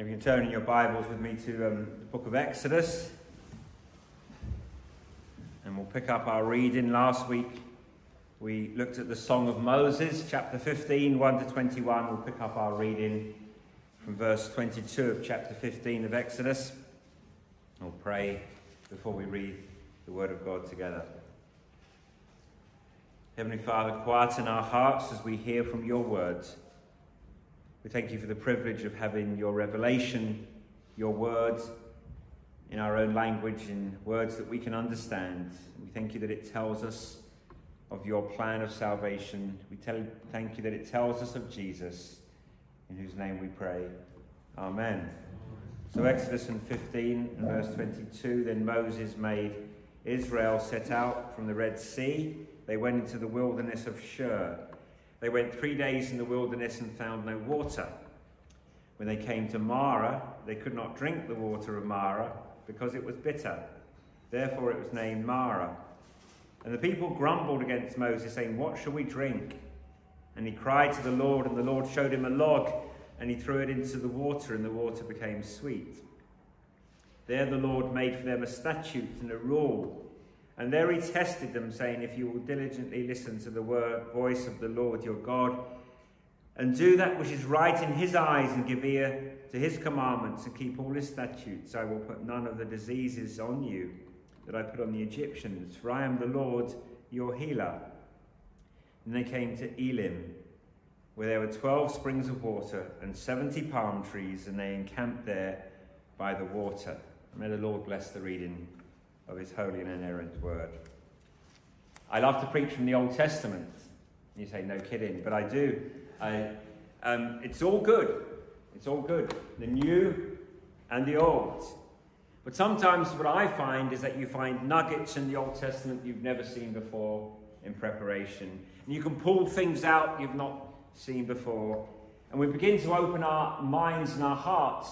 If you can turn in your Bibles with me to um, the book of Exodus, and we'll pick up our reading. Last week we looked at the Song of Moses, chapter 15, 1 to 21. We'll pick up our reading from verse 22 of chapter 15 of Exodus. We'll pray before we read the Word of God together. Heavenly Father, quieten our hearts as we hear from your words. We thank you for the privilege of having your revelation, your words in our own language, in words that we can understand. We thank you that it tells us of your plan of salvation. We tell, thank you that it tells us of Jesus, in whose name we pray. Amen. So, Exodus 15 and verse 22 Then Moses made Israel set out from the Red Sea. They went into the wilderness of Shur. They went three days in the wilderness and found no water. When they came to Marah, they could not drink the water of Marah because it was bitter. Therefore it was named Marah. And the people grumbled against Moses, saying, What shall we drink? And he cried to the Lord, and the Lord showed him a log, and he threw it into the water, and the water became sweet. There the Lord made for them a statute and a rule and there he tested them, saying, If you will diligently listen to the word, voice of the Lord your God, and do that which is right in his eyes, and give ear to his commandments, and keep all his statutes, I will put none of the diseases on you that I put on the Egyptians, for I am the Lord your healer. And they came to Elim, where there were twelve springs of water and seventy palm trees, and they encamped there by the water. May the Lord bless the reading of his holy and inerrant word. I love to preach from the Old Testament. You say, no kidding, but I do. I, um, it's all good. It's all good. The new and the old. But sometimes what I find is that you find nuggets in the Old Testament you've never seen before in preparation. And you can pull things out you've not seen before. And we begin to open our minds and our hearts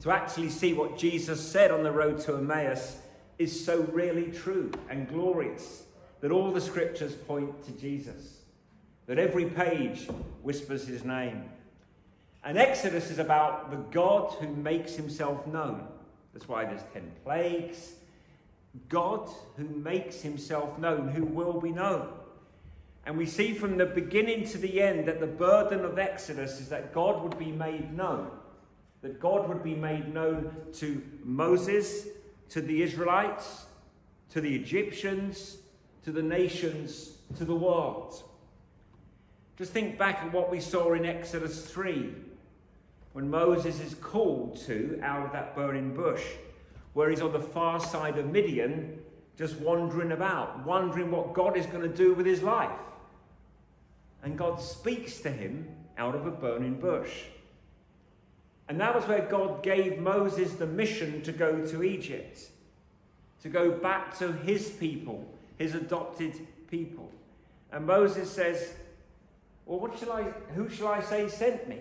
to actually see what Jesus said on the road to Emmaus is so really true and glorious that all the scriptures point to Jesus, that every page whispers his name. And Exodus is about the God who makes himself known. That's why there's 10 plagues. God who makes himself known, who will be known. And we see from the beginning to the end that the burden of Exodus is that God would be made known. That God would be made known to Moses to the Israelites, to the Egyptians, to the nations, to the world. Just think back at what we saw in Exodus 3 when Moses is called to out of that burning bush, where he's on the far side of Midian, just wandering about, wondering what God is going to do with his life. And God speaks to him out of a burning bush. And that was where God gave Moses the mission to go to Egypt, to go back to his people, his adopted people. And Moses says, Well, what shall I, who shall I say sent me?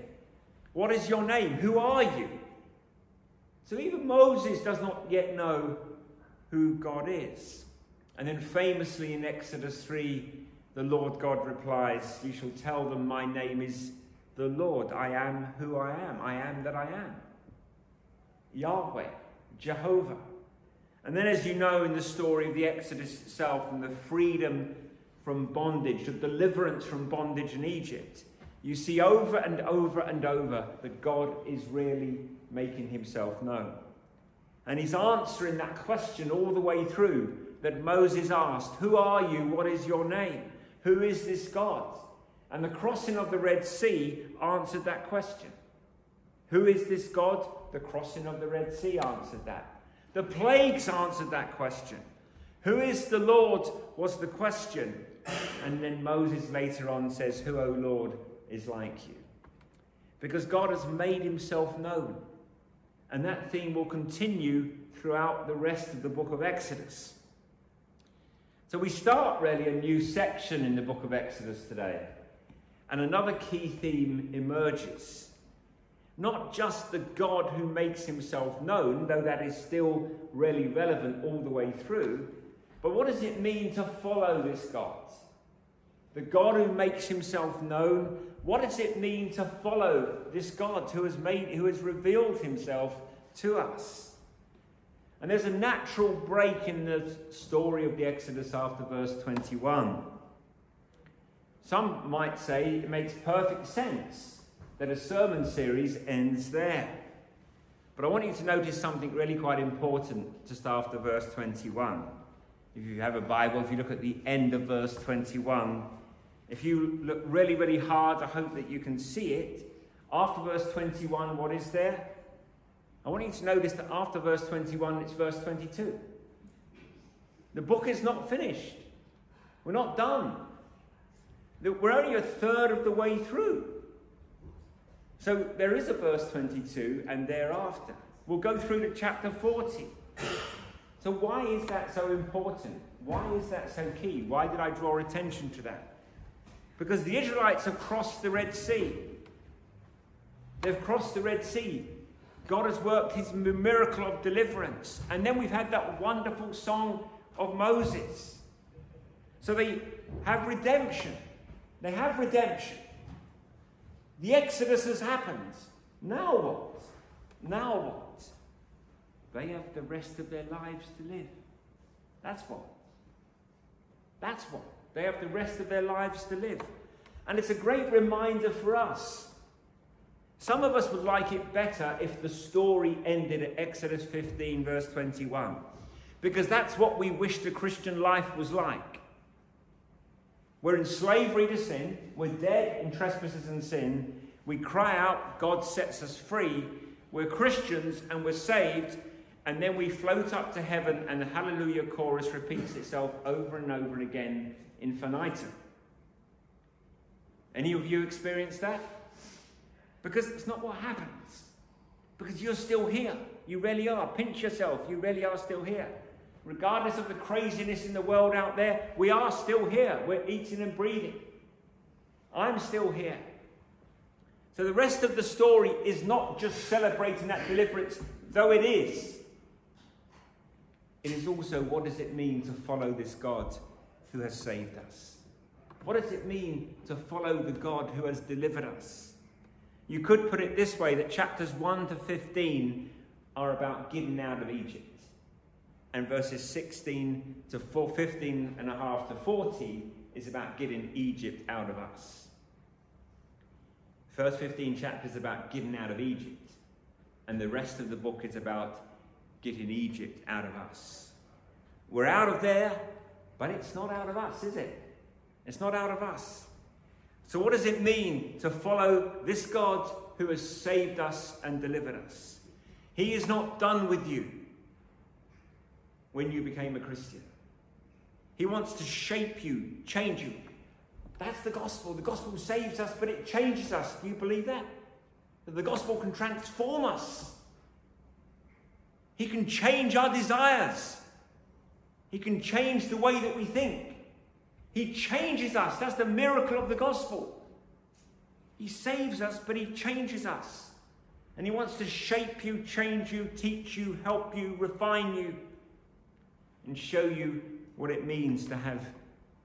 What is your name? Who are you? So even Moses does not yet know who God is. And then famously in Exodus 3, the Lord God replies, You shall tell them my name is the Lord. I am who I am. I am that I am. Yahweh, Jehovah. And then, as you know, in the story of the Exodus itself and the freedom from bondage, the deliverance from bondage in Egypt, you see over and over and over that God is really making himself known. And he's answering that question all the way through that Moses asked Who are you? What is your name? Who is this God? And the crossing of the Red Sea answered that question. Who is this God? The crossing of the Red Sea answered that. The plagues answered that question. Who is the Lord was the question. And then Moses later on says, Who, O Lord, is like you? Because God has made himself known. And that theme will continue throughout the rest of the book of Exodus. So we start really a new section in the book of Exodus today. And another key theme emerges. Not just the God who makes himself known, though that is still really relevant all the way through, but what does it mean to follow this God? the God who makes himself known. What does it mean to follow this God who has made who has revealed himself to us? And there's a natural break in the story of the Exodus after verse 21. Some might say it makes perfect sense that a sermon series ends there. But I want you to notice something really quite important just after verse 21. If you have a Bible, if you look at the end of verse 21, if you look really, really hard, I hope that you can see it. After verse 21, what is there? I want you to notice that after verse 21, it's verse 22. The book is not finished. We're not done. We're only a third of the way through. So there is a verse 22 and thereafter. We'll go through to chapter 40. So, why is that so important? Why is that so key? Why did I draw attention to that? Because the Israelites have crossed the Red Sea. They've crossed the Red Sea. God has worked his miracle of deliverance. And then we've had that wonderful song of Moses. So they have redemption. They have redemption. The Exodus has happened. Now what? Now what? They have the rest of their lives to live. That's what. That's what. They have the rest of their lives to live. And it's a great reminder for us. Some of us would like it better if the story ended at Exodus 15, verse 21, because that's what we wish the Christian life was like. We're in slavery to sin. We're dead in trespasses and sin. We cry out, God sets us free. We're Christians and we're saved. And then we float up to heaven, and the Hallelujah chorus repeats itself over and over and again infinitum. Any of you experienced that? Because it's not what happens. Because you're still here. You really are. Pinch yourself. You really are still here. Regardless of the craziness in the world out there, we are still here. We're eating and breathing. I'm still here. So the rest of the story is not just celebrating that deliverance, though it is. It is also what does it mean to follow this God who has saved us? What does it mean to follow the God who has delivered us? You could put it this way that chapters 1 to 15 are about getting out of Egypt and verses 16 to 15 and a half to 40 is about getting Egypt out of us. First 15 chapters about getting out of Egypt, and the rest of the book is about getting Egypt out of us. We're out of there, but it's not out of us, is it? It's not out of us. So, what does it mean to follow this God who has saved us and delivered us? He is not done with you when you became a Christian. He wants to shape you, change you. That's the gospel. The gospel saves us, but it changes us. Do you believe that? That the gospel can transform us. He can change our desires. He can change the way that we think. He changes us. That's the miracle of the gospel. He saves us, but He changes us. And He wants to shape you, change you, teach you, help you, refine you and show you what it means to have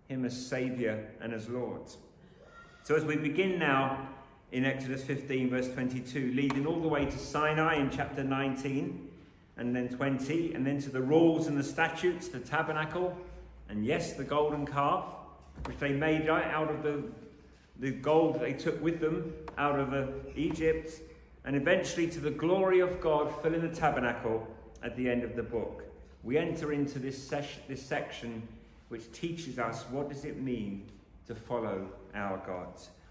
him as Saviour and as Lord. So, as we begin now in Exodus 15, verse 22, leading all the way to Sinai in chapter 19 and then 20, and then to the rules and the statutes, the tabernacle, and yes, the golden calf, which they made out of the, the gold they took with them out of uh, Egypt, and eventually to the glory of God filling the tabernacle at the end of the book we enter into this, ses- this section which teaches us what does it mean to follow our God.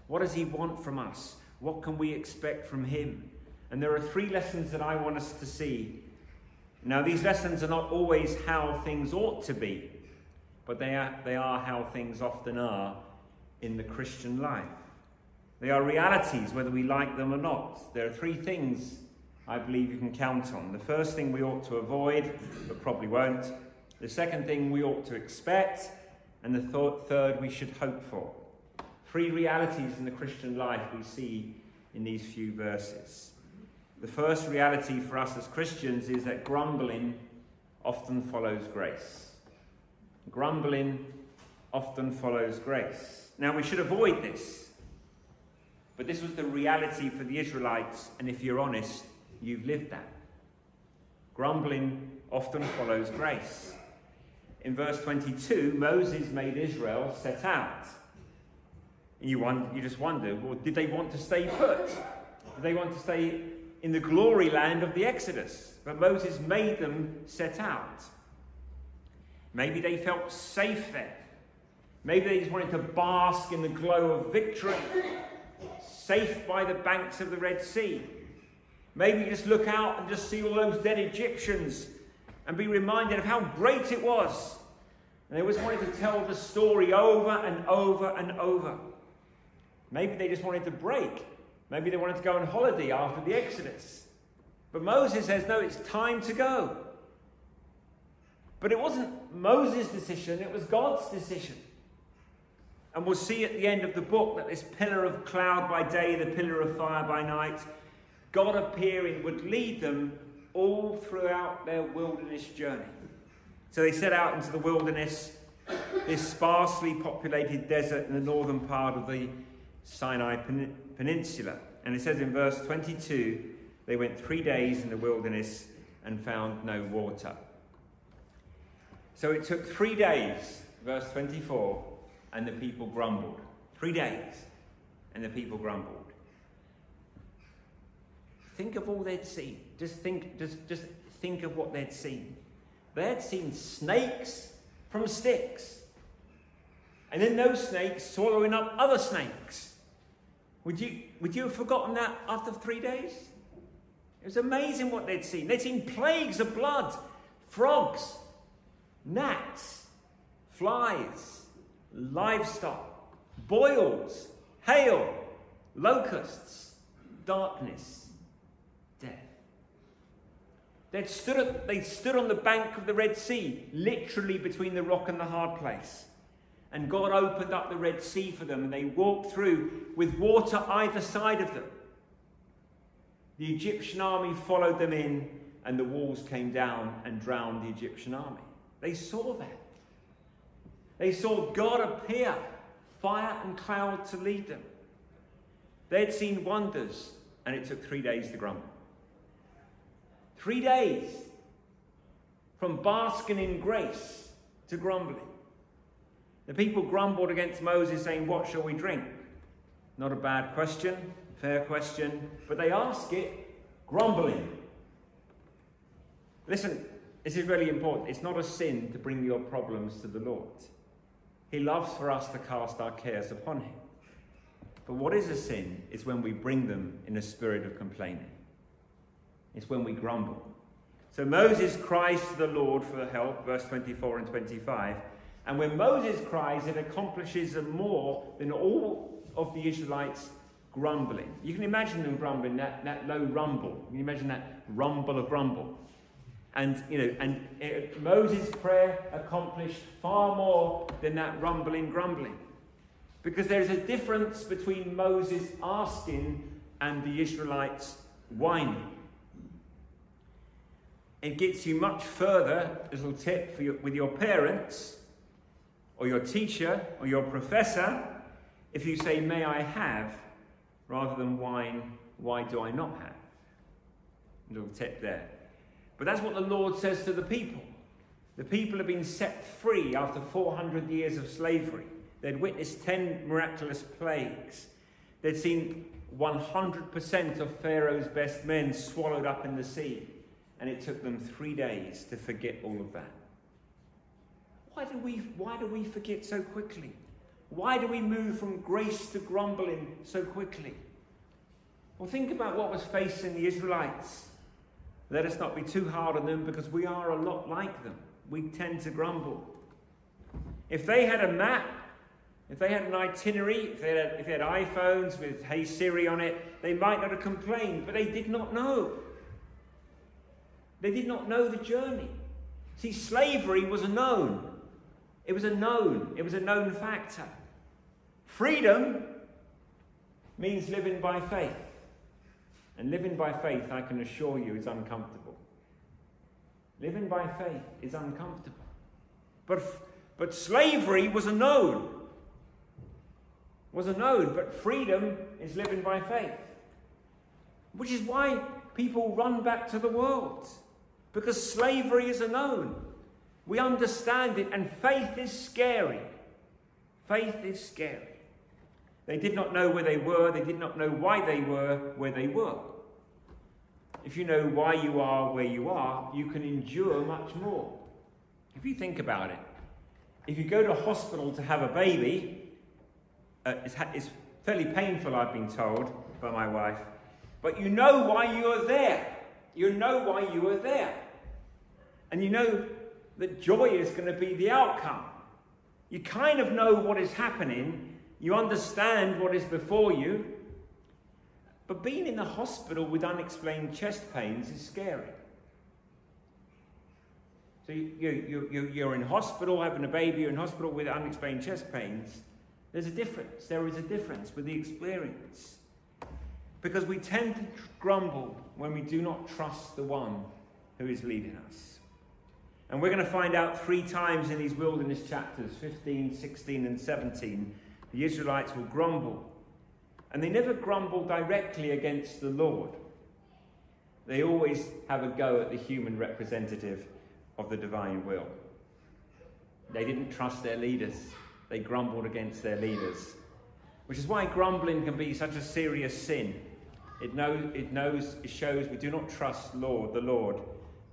What does he want from us? What can we expect from him? And there are three lessons that I want us to see. Now, these lessons are not always how things ought to be, but they are, they are how things often are in the Christian life. They are realities, whether we like them or not. There are three things I believe you can count on. The first thing we ought to avoid, but probably won't. The second thing we ought to expect. And the th- third we should hope for. Three realities in the Christian life we see in these few verses. The first reality for us as Christians is that grumbling often follows grace. Grumbling often follows grace. Now, we should avoid this. But this was the reality for the Israelites, and if you're honest, you've lived that. Grumbling often follows grace. In verse 22, Moses made Israel set out. And you, wonder, you just wonder, well, did they want to stay put? Did they want to stay in the glory land of the Exodus? But Moses made them set out. Maybe they felt safe there. Maybe they just wanted to bask in the glow of victory, safe by the banks of the Red Sea. Maybe just look out and just see all those dead Egyptians and be reminded of how great it was. And they always wanted to tell the story over and over and over. Maybe they just wanted to break. Maybe they wanted to go on holiday after the Exodus. But Moses says, no, it's time to go. But it wasn't Moses' decision, it was God's decision. And we'll see at the end of the book that this pillar of cloud by day, the pillar of fire by night, God appearing would lead them all throughout their wilderness journey. So they set out into the wilderness, this sparsely populated desert in the northern part of the Sinai Peninsula. And it says in verse 22 they went three days in the wilderness and found no water. So it took three days, verse 24, and the people grumbled. Three days, and the people grumbled. Think of all they'd seen. Just think, just, just think of what they'd seen. They'd seen snakes from sticks. And then those snakes swallowing up other snakes. Would you, would you have forgotten that after three days? It was amazing what they'd seen. They'd seen plagues of blood, frogs, gnats, flies, livestock, boils, hail, locusts, darkness. They'd stood, they stood on the bank of the Red Sea, literally between the rock and the hard place. And God opened up the Red Sea for them, and they walked through with water either side of them. The Egyptian army followed them in, and the walls came down and drowned the Egyptian army. They saw that. They saw God appear, fire and cloud to lead them. They'd seen wonders, and it took three days to grumble. Three days from basking in grace to grumbling. The people grumbled against Moses, saying, What shall we drink? Not a bad question, fair question, but they ask it grumbling. Listen, this is really important. It's not a sin to bring your problems to the Lord. He loves for us to cast our cares upon Him. But what is a sin is when we bring them in a spirit of complaining. It's when we grumble. So Moses cries to the Lord for help, verse 24 and 25. And when Moses cries, it accomplishes more than all of the Israelites grumbling. You can imagine them grumbling, that, that low rumble. Can You imagine that rumble of grumble. And, you know, and it, Moses' prayer accomplished far more than that rumbling, grumbling. Because there is a difference between Moses asking and the Israelites whining. It gets you much further, little tip for your, with your parents or your teacher or your professor if you say, May I have, rather than whine, Why do I not have? Little tip there. But that's what the Lord says to the people. The people have been set free after 400 years of slavery. They'd witnessed 10 miraculous plagues. They'd seen 100% of Pharaoh's best men swallowed up in the sea. And it took them three days to forget all of that. Why do we, why do we forget so quickly? Why do we move from grace to grumbling so quickly? Well, think about what was facing the Israelites. Let us not be too hard on them because we are a lot like them. We tend to grumble. If they had a map, if they had an itinerary, if they had, if they had iPhones with Hey Siri on it, they might not have complained, but they did not know. They did not know the journey. See, slavery was a known. It was a known, it was a known factor. Freedom means living by faith. And living by faith, I can assure you, is uncomfortable. Living by faith is uncomfortable. But, but slavery was a known. was a known, but freedom is living by faith. Which is why people run back to the world, because slavery is a known. We understand it, and faith is scary. Faith is scary. They did not know where they were, they did not know why they were where they were. If you know why you are where you are, you can endure much more. If you think about it, if you go to hospital to have a baby, uh, it's, it's fairly painful, I've been told by my wife, but you know why you are there. You know why you are there. And you know that joy is going to be the outcome. You kind of know what is happening, you understand what is before you. But being in the hospital with unexplained chest pains is scary. So you, you, you, you're in hospital having a baby, you're in hospital with unexplained chest pains. There's a difference. There is a difference with the experience. Because we tend to grumble when we do not trust the one who is leading us. And we're going to find out three times in these wilderness chapters 15, 16, and 17 the Israelites will grumble. And they never grumble directly against the Lord, they always have a go at the human representative of the divine will. They didn't trust their leaders, they grumbled against their leaders. Which is why grumbling can be such a serious sin. It knows, it knows, it shows we do not trust Lord, the Lord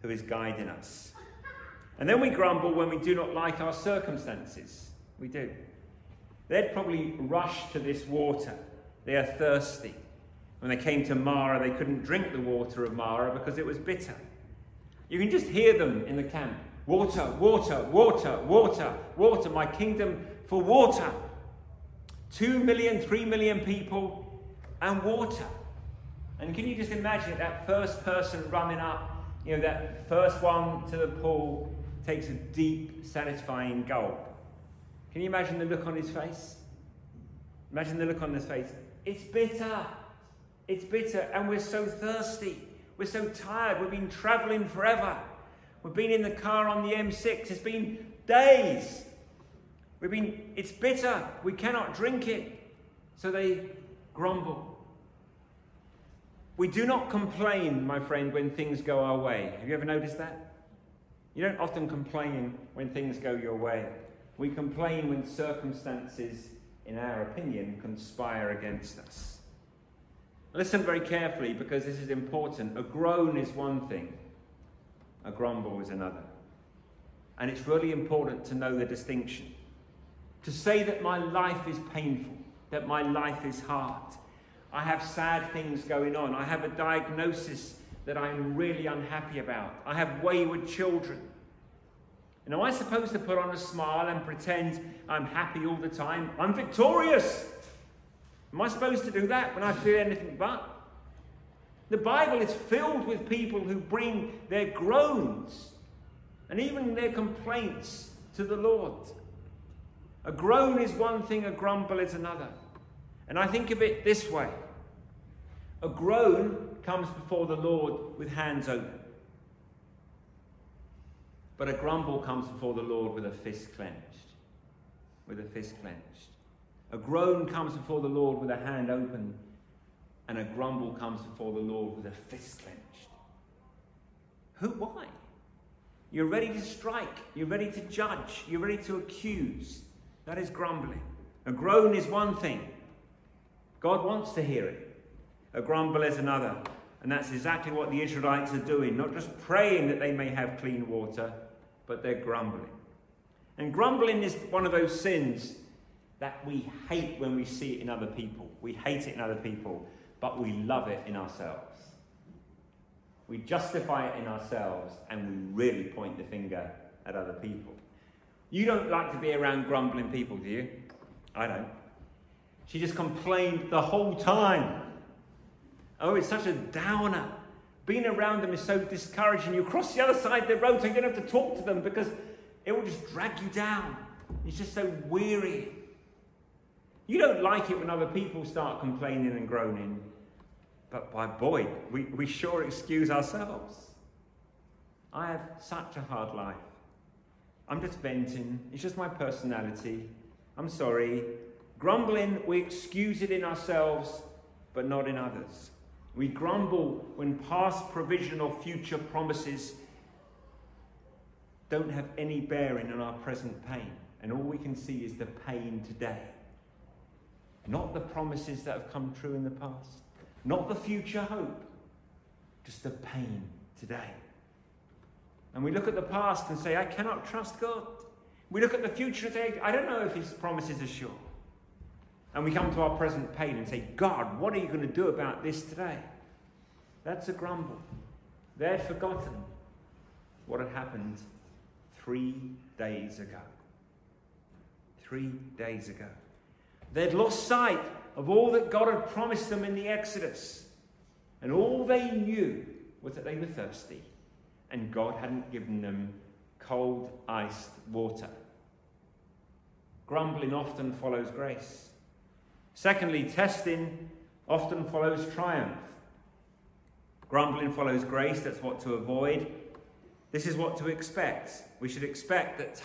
who is guiding us. And then we grumble when we do not like our circumstances. We do. They'd probably rush to this water. They are thirsty. When they came to Marah, they couldn't drink the water of Marah because it was bitter. You can just hear them in the camp water, water, water, water, water, my kingdom for water. Two million, three million people, and water. And can you just imagine that first person running up, you know, that first one to the pool takes a deep, satisfying gulp. Can you imagine the look on his face? Imagine the look on his face. It's bitter. It's bitter, and we're so thirsty. We're so tired. We've been traveling forever. We've been in the car on the M6. It's been days. We've been, it's bitter. We cannot drink it. So they grumble. We do not complain, my friend, when things go our way. Have you ever noticed that? You don't often complain when things go your way. We complain when circumstances, in our opinion, conspire against us. Listen very carefully because this is important. A groan is one thing, a grumble is another. And it's really important to know the distinction. To say that my life is painful, that my life is hard, I have sad things going on, I have a diagnosis that I'm really unhappy about. I have wayward children. And am I supposed to put on a smile and pretend I'm happy all the time? I'm victorious. Am I supposed to do that when I feel anything but? The Bible is filled with people who bring their groans and even their complaints to the Lord. A groan is one thing, a grumble is another. And I think of it this way a groan comes before the Lord with hands open. But a grumble comes before the Lord with a fist clenched. With a fist clenched. A groan comes before the Lord with a hand open, and a grumble comes before the Lord with a fist clenched. Who? Why? You're ready to strike. You're ready to judge. You're ready to accuse. That is grumbling. A groan is one thing. God wants to hear it. A grumble is another. And that's exactly what the Israelites are doing, not just praying that they may have clean water, but they're grumbling. And grumbling is one of those sins that we hate when we see it in other people. We hate it in other people, but we love it in ourselves. We justify it in ourselves and we really point the finger at other people. You don't like to be around grumbling people, do you? I don't. She just complained the whole time. Oh, it's such a downer. Being around them is so discouraging. You cross the other side of the road so you don't have to talk to them because it will just drag you down. It's just so weary. You don't like it when other people start complaining and groaning, but by boy, we, we sure excuse ourselves. I have such a hard life. I'm just venting. It's just my personality. I'm sorry. Grumbling, we excuse it in ourselves, but not in others. We grumble when past provision or future promises don't have any bearing on our present pain. And all we can see is the pain today. Not the promises that have come true in the past, not the future hope, just the pain today. And we look at the past and say, I cannot trust God. We look at the future and say, I don't know if his promises are sure. And we come to our present pain and say, God, what are you going to do about this today? That's a grumble. They'd forgotten what had happened three days ago. Three days ago. They'd lost sight of all that God had promised them in the Exodus. And all they knew was that they were thirsty and God hadn't given them cold, iced water. Grumbling often follows grace. Secondly, testing often follows triumph. Grumbling follows grace, that's what to avoid. This is what to expect. We should expect that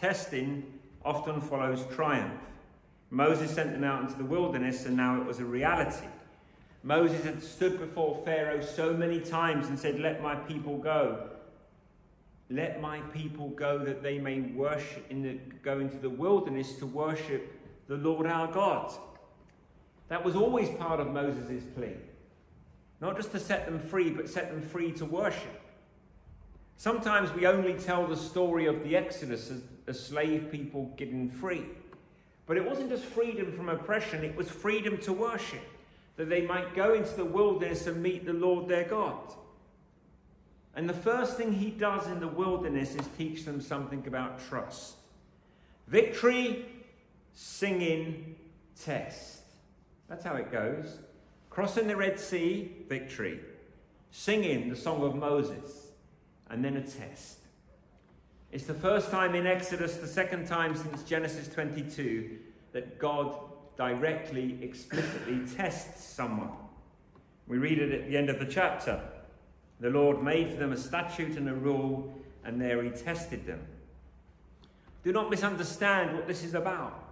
testing often follows triumph. Moses sent them out into the wilderness, and now it was a reality. Moses had stood before Pharaoh so many times and said, Let my people go. Let my people go that they may worship in the, go into the wilderness to worship the Lord our God. That was always part of Moses' plea. Not just to set them free, but set them free to worship. Sometimes we only tell the story of the Exodus as, as slave people getting free. But it wasn't just freedom from oppression, it was freedom to worship, that they might go into the wilderness and meet the Lord their God. And the first thing he does in the wilderness is teach them something about trust. Victory, singing, test. That's how it goes. Crossing the Red Sea, victory. Singing the song of Moses, and then a test. It's the first time in Exodus, the second time since Genesis 22, that God directly, explicitly tests someone. We read it at the end of the chapter. The Lord made for them a statute and a rule, and there he tested them. Do not misunderstand what this is about.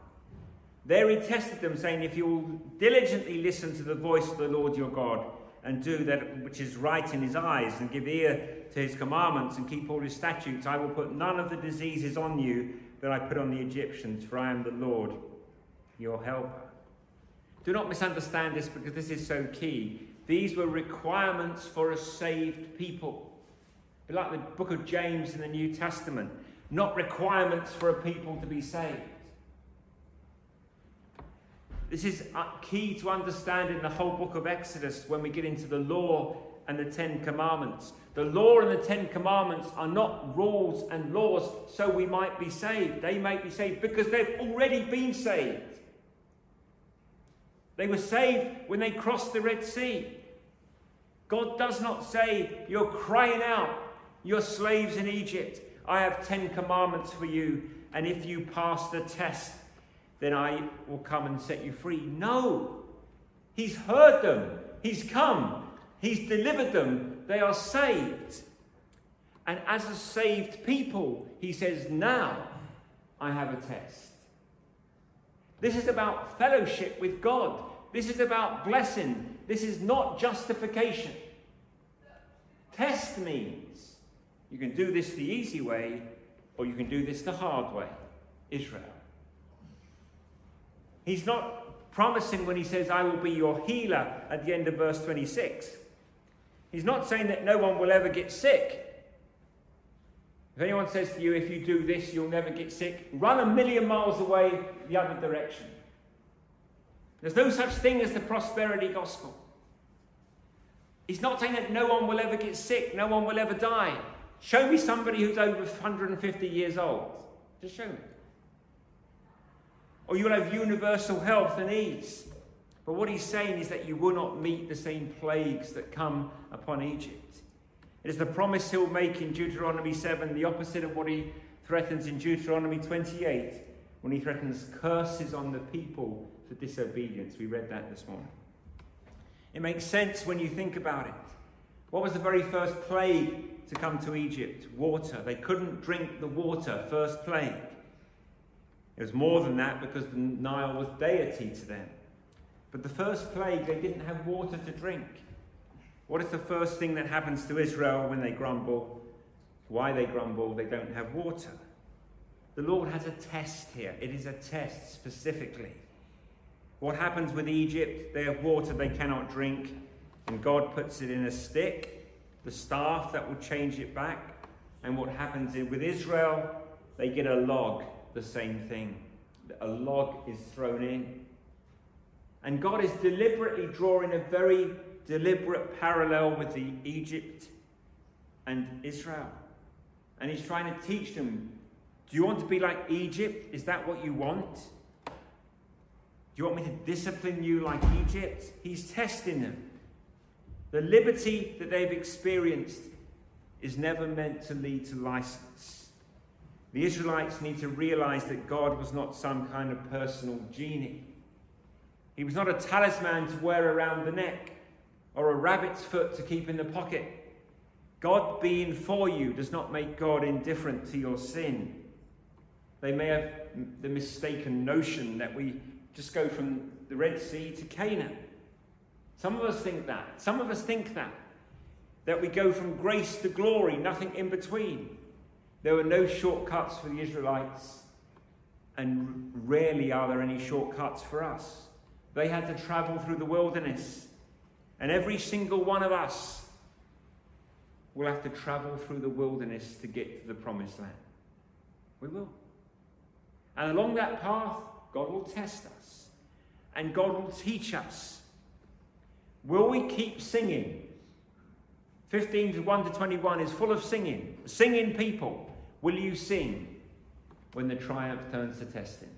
There he tested them, saying, If you will diligently listen to the voice of the Lord your God, and do that which is right in his eyes, and give ear to his commandments, and keep all his statutes, I will put none of the diseases on you that I put on the Egyptians, for I am the Lord your helper. Do not misunderstand this because this is so key. These were requirements for a saved people. Like the book of James in the New Testament, not requirements for a people to be saved. This is uh, key to understanding the whole book of Exodus when we get into the law and the Ten Commandments. The law and the Ten Commandments are not rules and laws so we might be saved. They might be saved because they've already been saved. They were saved when they crossed the Red Sea. God does not say, You're crying out, you're slaves in Egypt. I have ten commandments for you, and if you pass the test, then I will come and set you free. No. He's heard them, He's come, He's delivered them, they are saved. And as a saved people, He says, Now I have a test. This is about fellowship with God. This is about blessing. This is not justification. Test means you can do this the easy way or you can do this the hard way. Israel. He's not promising when he says, I will be your healer at the end of verse 26. He's not saying that no one will ever get sick. If anyone says to you, if you do this, you'll never get sick, run a million miles away the other direction. There's no such thing as the prosperity gospel. He's not saying that no one will ever get sick, no one will ever die. Show me somebody who's over 150 years old. Just show me. Or you'll have universal health and ease. But what he's saying is that you will not meet the same plagues that come upon Egypt. It is the promise he'll make in Deuteronomy 7, the opposite of what he threatens in Deuteronomy 28, when he threatens curses on the people for disobedience. We read that this morning. It makes sense when you think about it. What was the very first plague to come to Egypt? Water. They couldn't drink the water, first plague. It was more than that because the Nile was deity to them. But the first plague, they didn't have water to drink. What is the first thing that happens to Israel when they grumble? Why they grumble? They don't have water. The Lord has a test here. It is a test specifically. What happens with Egypt? They have water they cannot drink, and God puts it in a stick, the staff that will change it back. And what happens with Israel? They get a log, the same thing. A log is thrown in. And God is deliberately drawing a very deliberate parallel with the Egypt and Israel. And he's trying to teach them do you want to be like Egypt? Is that what you want? Do you want me to discipline you like Egypt? He's testing them. The liberty that they've experienced is never meant to lead to license. The Israelites need to realize that God was not some kind of personal genie. He was not a talisman to wear around the neck or a rabbit's foot to keep in the pocket. God being for you does not make God indifferent to your sin. They may have the mistaken notion that we just go from the Red Sea to Canaan. Some of us think that. Some of us think that. That we go from grace to glory, nothing in between. There were no shortcuts for the Israelites, and rarely are there any shortcuts for us. They had to travel through the wilderness, and every single one of us will have to travel through the wilderness to get to the promised land. We will. And along that path, God will test us and God will teach us. Will we keep singing? 15 to 1 to 21 is full of singing. Singing people. Will you sing when the triumph turns to testing?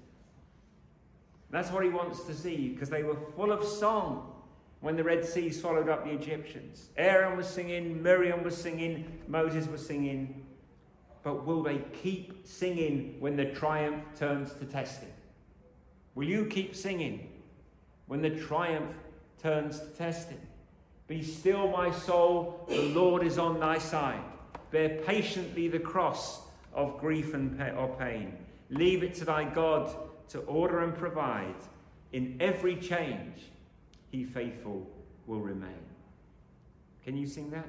That's what he wants to see because they were full of song when the Red Sea swallowed up the Egyptians. Aaron was singing, Miriam was singing, Moses was singing but will they keep singing when the triumph turns to testing? Will you keep singing when the triumph turns to testing? Be still, my soul, the Lord is on thy side. Bear patiently the cross of grief and or pain. Leave it to thy God to order and provide. In every change, he faithful will remain. Can you sing that?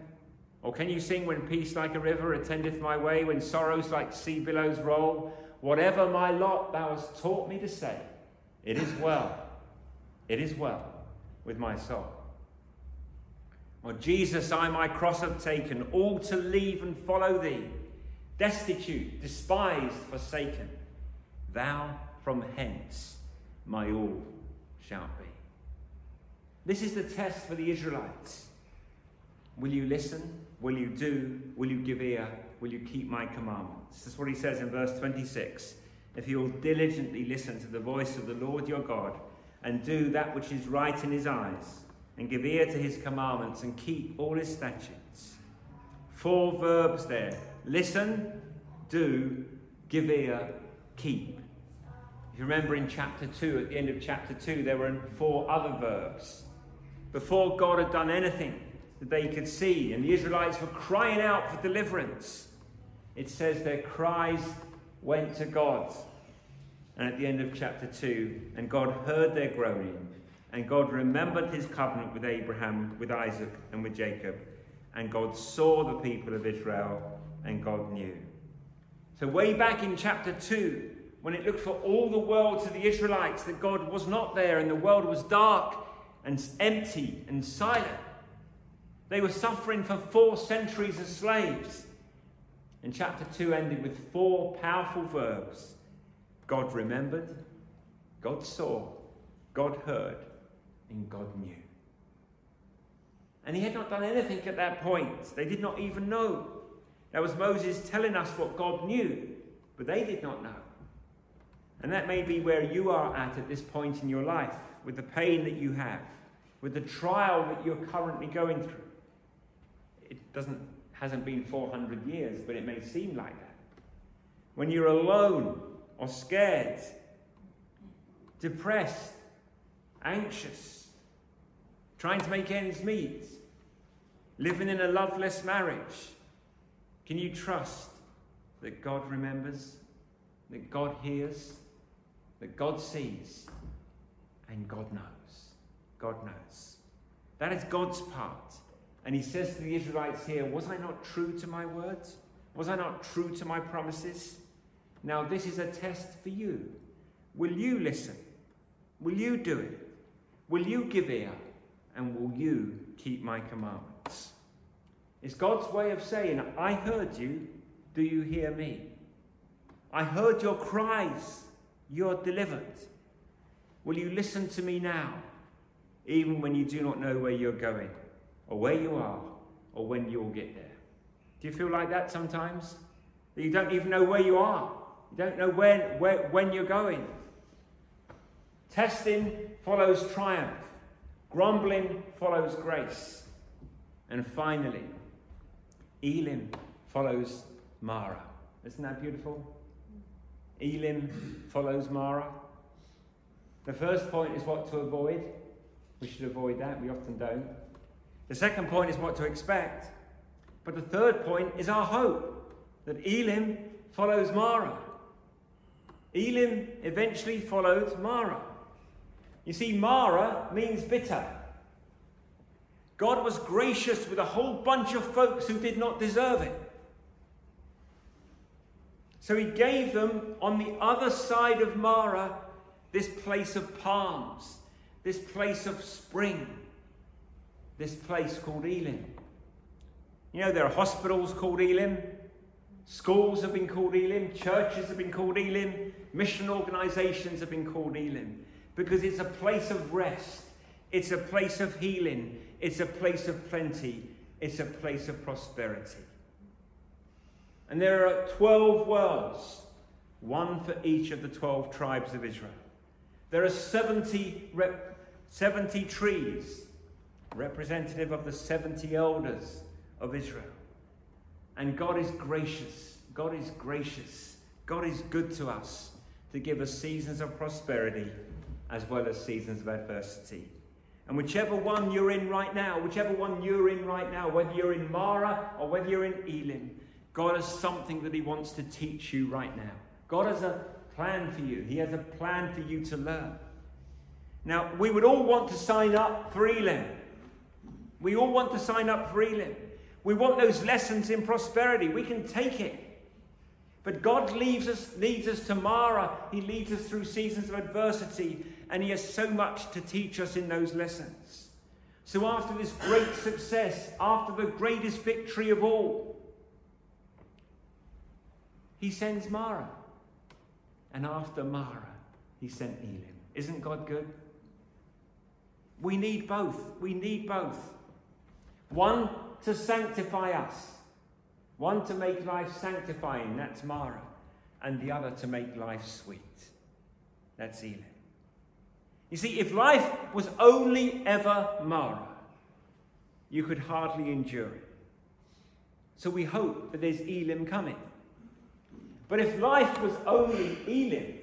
Or can you sing when peace like a river attendeth my way, when sorrows like sea billows roll? Whatever my lot thou hast taught me to say, it is well, it is well with my soul. Or Jesus, I my cross have taken, all to leave and follow thee, destitute, despised, forsaken. Thou from hence my all shalt be. This is the test for the Israelites. Will you listen? Will you do? Will you give ear? Will you keep my commandments? That's what he says in verse 26. If you will diligently listen to the voice of the Lord your God and do that which is right in his eyes and give ear to his commandments and keep all his statutes. Four verbs there listen, do, give ear, keep. If you remember in chapter 2, at the end of chapter 2, there were four other verbs. Before God had done anything, that they could see. And the Israelites were crying out for deliverance. It says their cries went to God. And at the end of chapter 2, and God heard their groaning, and God remembered his covenant with Abraham, with Isaac, and with Jacob. And God saw the people of Israel, and God knew. So, way back in chapter 2, when it looked for all the world to the Israelites that God was not there and the world was dark and empty and silent, they were suffering for four centuries as slaves. And chapter 2 ended with four powerful verbs God remembered, God saw, God heard, and God knew. And he had not done anything at that point. They did not even know. That was Moses telling us what God knew, but they did not know. And that may be where you are at at this point in your life, with the pain that you have, with the trial that you're currently going through it doesn't, hasn't been 400 years, but it may seem like that. When you're alone or scared, depressed, anxious, trying to make ends meet, living in a loveless marriage, can you trust that God remembers, that God hears, that God sees and God knows. God knows. That is God's part. And he says to the Israelites here, Was I not true to my words? Was I not true to my promises? Now, this is a test for you. Will you listen? Will you do it? Will you give ear? And will you keep my commandments? It's God's way of saying, I heard you. Do you hear me? I heard your cries. You're delivered. Will you listen to me now, even when you do not know where you're going, or where you are, or when you'll get there? Do you feel like that sometimes? That you don't even know where you are. You don't know when, where, when you're going. Testing follows triumph. Grumbling follows grace. And finally, Elim follows Marah. Isn't that beautiful? Elim follows Marah. The first point is what to avoid. We should avoid that. We often don't. The second point is what to expect. But the third point is our hope that Elim follows Marah. Elim eventually followed Marah. You see, Marah means bitter. God was gracious with a whole bunch of folks who did not deserve it. So he gave them on the other side of Marah this place of palms, this place of spring, this place called Elim. You know, there are hospitals called Elim, schools have been called Elim, churches have been called Elim, mission organizations have been called Elim, because it's a place of rest, it's a place of healing, it's a place of plenty, it's a place of prosperity. And there are 12 wells, one for each of the 12 tribes of Israel. There are 70, rep, 70 trees, representative of the 70 elders of Israel. And God is gracious. God is gracious. God is good to us to give us seasons of prosperity as well as seasons of adversity. And whichever one you're in right now, whichever one you're in right now, whether you're in Marah or whether you're in Elim, God has something that He wants to teach you right now. God has a plan for you, He has a plan for you to learn. Now, we would all want to sign up for Elim. We all want to sign up for Elim. We want those lessons in prosperity. We can take it. But God leads us, leads us to Marah. He leads us through seasons of adversity, and He has so much to teach us in those lessons. So, after this great success, after the greatest victory of all, He sends Marah. And after Marah, He sent Elim. Isn't God good? We need both. We need both. One to sanctify us, one to make life sanctifying, that's Marah, and the other to make life sweet, that's Elim. You see, if life was only ever Marah, you could hardly endure it. So we hope that there's Elim coming. But if life was only Elim,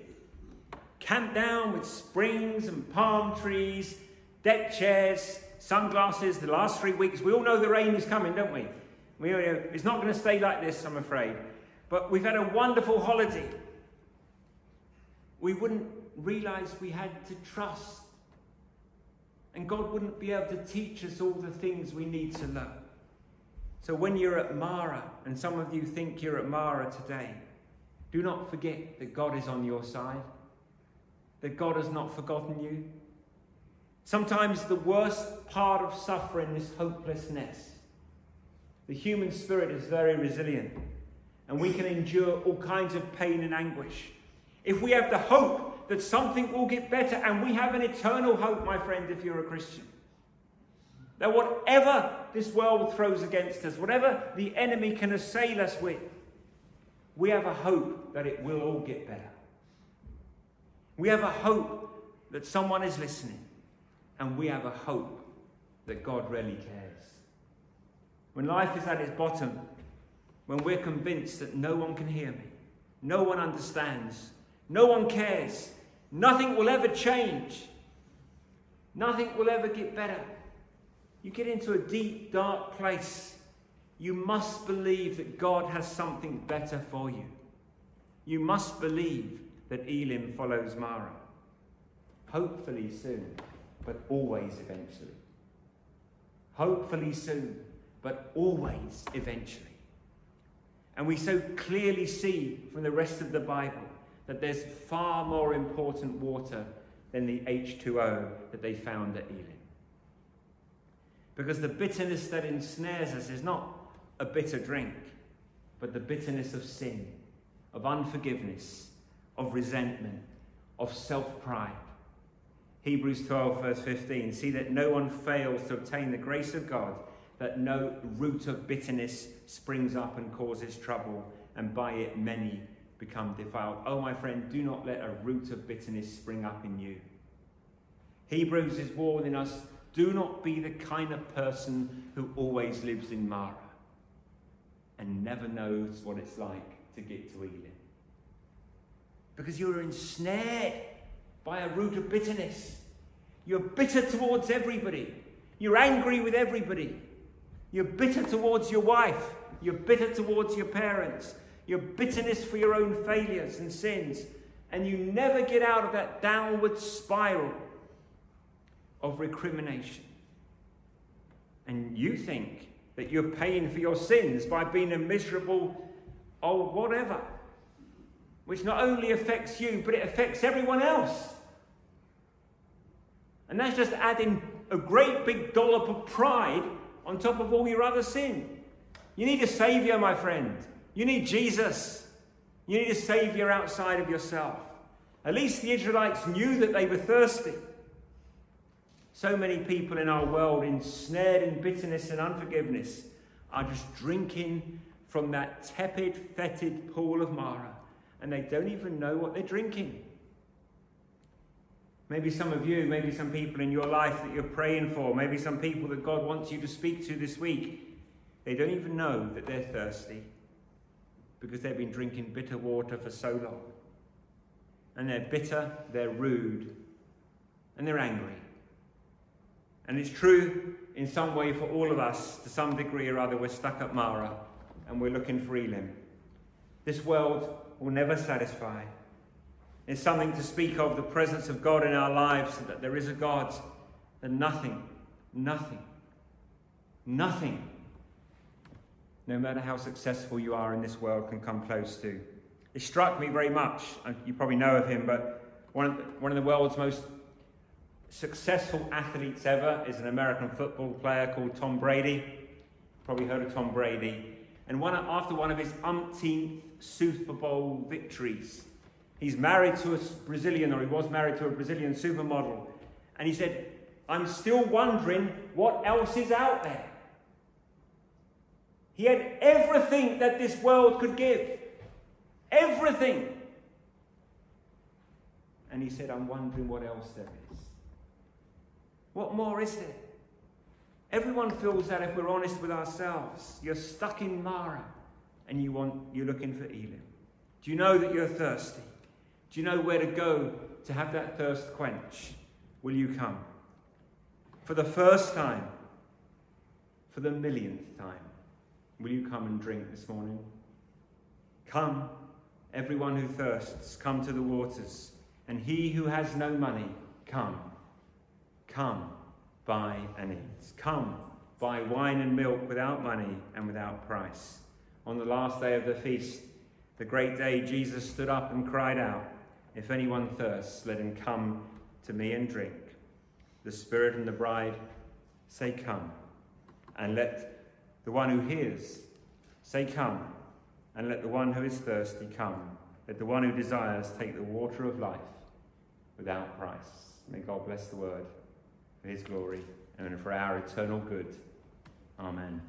camped down with springs and palm trees, deck chairs, sunglasses, the last three weeks, we all know the rain is coming, don't we? we it's not going to stay like this, I'm afraid. But we've had a wonderful holiday. We wouldn't realize we had to trust. And God wouldn't be able to teach us all the things we need to learn. So when you're at Marah, and some of you think you're at Marah today, do not forget that God is on your side, that God has not forgotten you, Sometimes the worst part of suffering is hopelessness. The human spirit is very resilient, and we can endure all kinds of pain and anguish. If we have the hope that something will get better, and we have an eternal hope, my friend, if you're a Christian, that whatever this world throws against us, whatever the enemy can assail us with, we have a hope that it will all get better. We have a hope that someone is listening and we have a hope that God really cares. When life is at its bottom, when we're convinced that no one can hear me, no one understands, no one cares, nothing will ever change, nothing will ever get better, you get into a deep, dark place. You must believe that God has something better for you. You must believe that Elim follows Marah. Hopefully soon, but always eventually. Hopefully soon, but always eventually. And we so clearly see from the rest of the Bible that there's far more important water than the H2O that they found at Elim. Because the bitterness that ensnares us is not a bitter drink, but the bitterness of sin, of unforgiveness, of resentment, of self pride. Hebrews 12, verse 15 see that no one fails to obtain the grace of God, that no root of bitterness springs up and causes trouble, and by it many become defiled. Oh, my friend, do not let a root of bitterness spring up in you. Hebrews is warning us do not be the kind of person who always lives in Marah and never knows what it's like to get to Elim. Because you're ensnared by a root of bitterness. You're bitter towards everybody. You're angry with everybody. You're bitter towards your wife. You're bitter towards your parents. Your bitterness for your own failures and sins. And you never get out of that downward spiral of recrimination. And you think that you're paying for your sins by being a miserable old whatever, which not only affects you, but it affects everyone else. And that's just adding a great big dollop of pride on top of all your other sin. You need a Savior, my friend. You need Jesus. You need a Savior outside of yourself. At least the Israelites knew that they were thirsty. So many people in our world, ensnared in bitterness and unforgiveness, are just drinking from that tepid, fetid pool of Marah, and they don't even know what they're drinking. Maybe some of you, maybe some people in your life that you're praying for, maybe some people that God wants you to speak to this week, they don't even know that they're thirsty because they've been drinking bitter water for so long. And they're bitter, they're rude, and they're angry. And it's true in some way for all of us, to some degree or other, we're stuck at Marah and we're looking for Elim. This world will never satisfy. It's something to speak of the presence of God in our lives, that there is a God, that nothing, nothing, nothing, no matter how successful you are in this world, can come close to. It struck me very much, you probably know of him, but one of the, one of the world's most successful athletes ever is an American football player called Tom Brady. Probably heard of Tom Brady. And one, after one of his umpteenth Super Bowl victories, he's married to a Brazilian, or he was married to a Brazilian supermodel. And he said, I'm still wondering what else is out there. He had everything that this world could give. Everything. And he said, I'm wondering what else there is. What more is there? Everyone feels that if we're honest with ourselves. You're stuck in Marah and you want, you're looking for Elim. Do you know that you're thirsty? Do you know where to go to have that thirst quench? Will you come? For the first time, for the millionth time, will you come and drink this morning? Come, everyone who thirsts, come to the waters, and he who has no money, come. Come, buy and eat. Come, buy wine and milk without money and without price. On the last day of the feast, the great day, Jesus stood up and cried out, If anyone thirsts, let him come to me and drink. The Spirit and the bride say, Come. And let the one who hears say, Come. And let the one who is thirsty come. Let the one who desires take the water of life without price. May God bless the word for his glory and for our eternal good. Amen.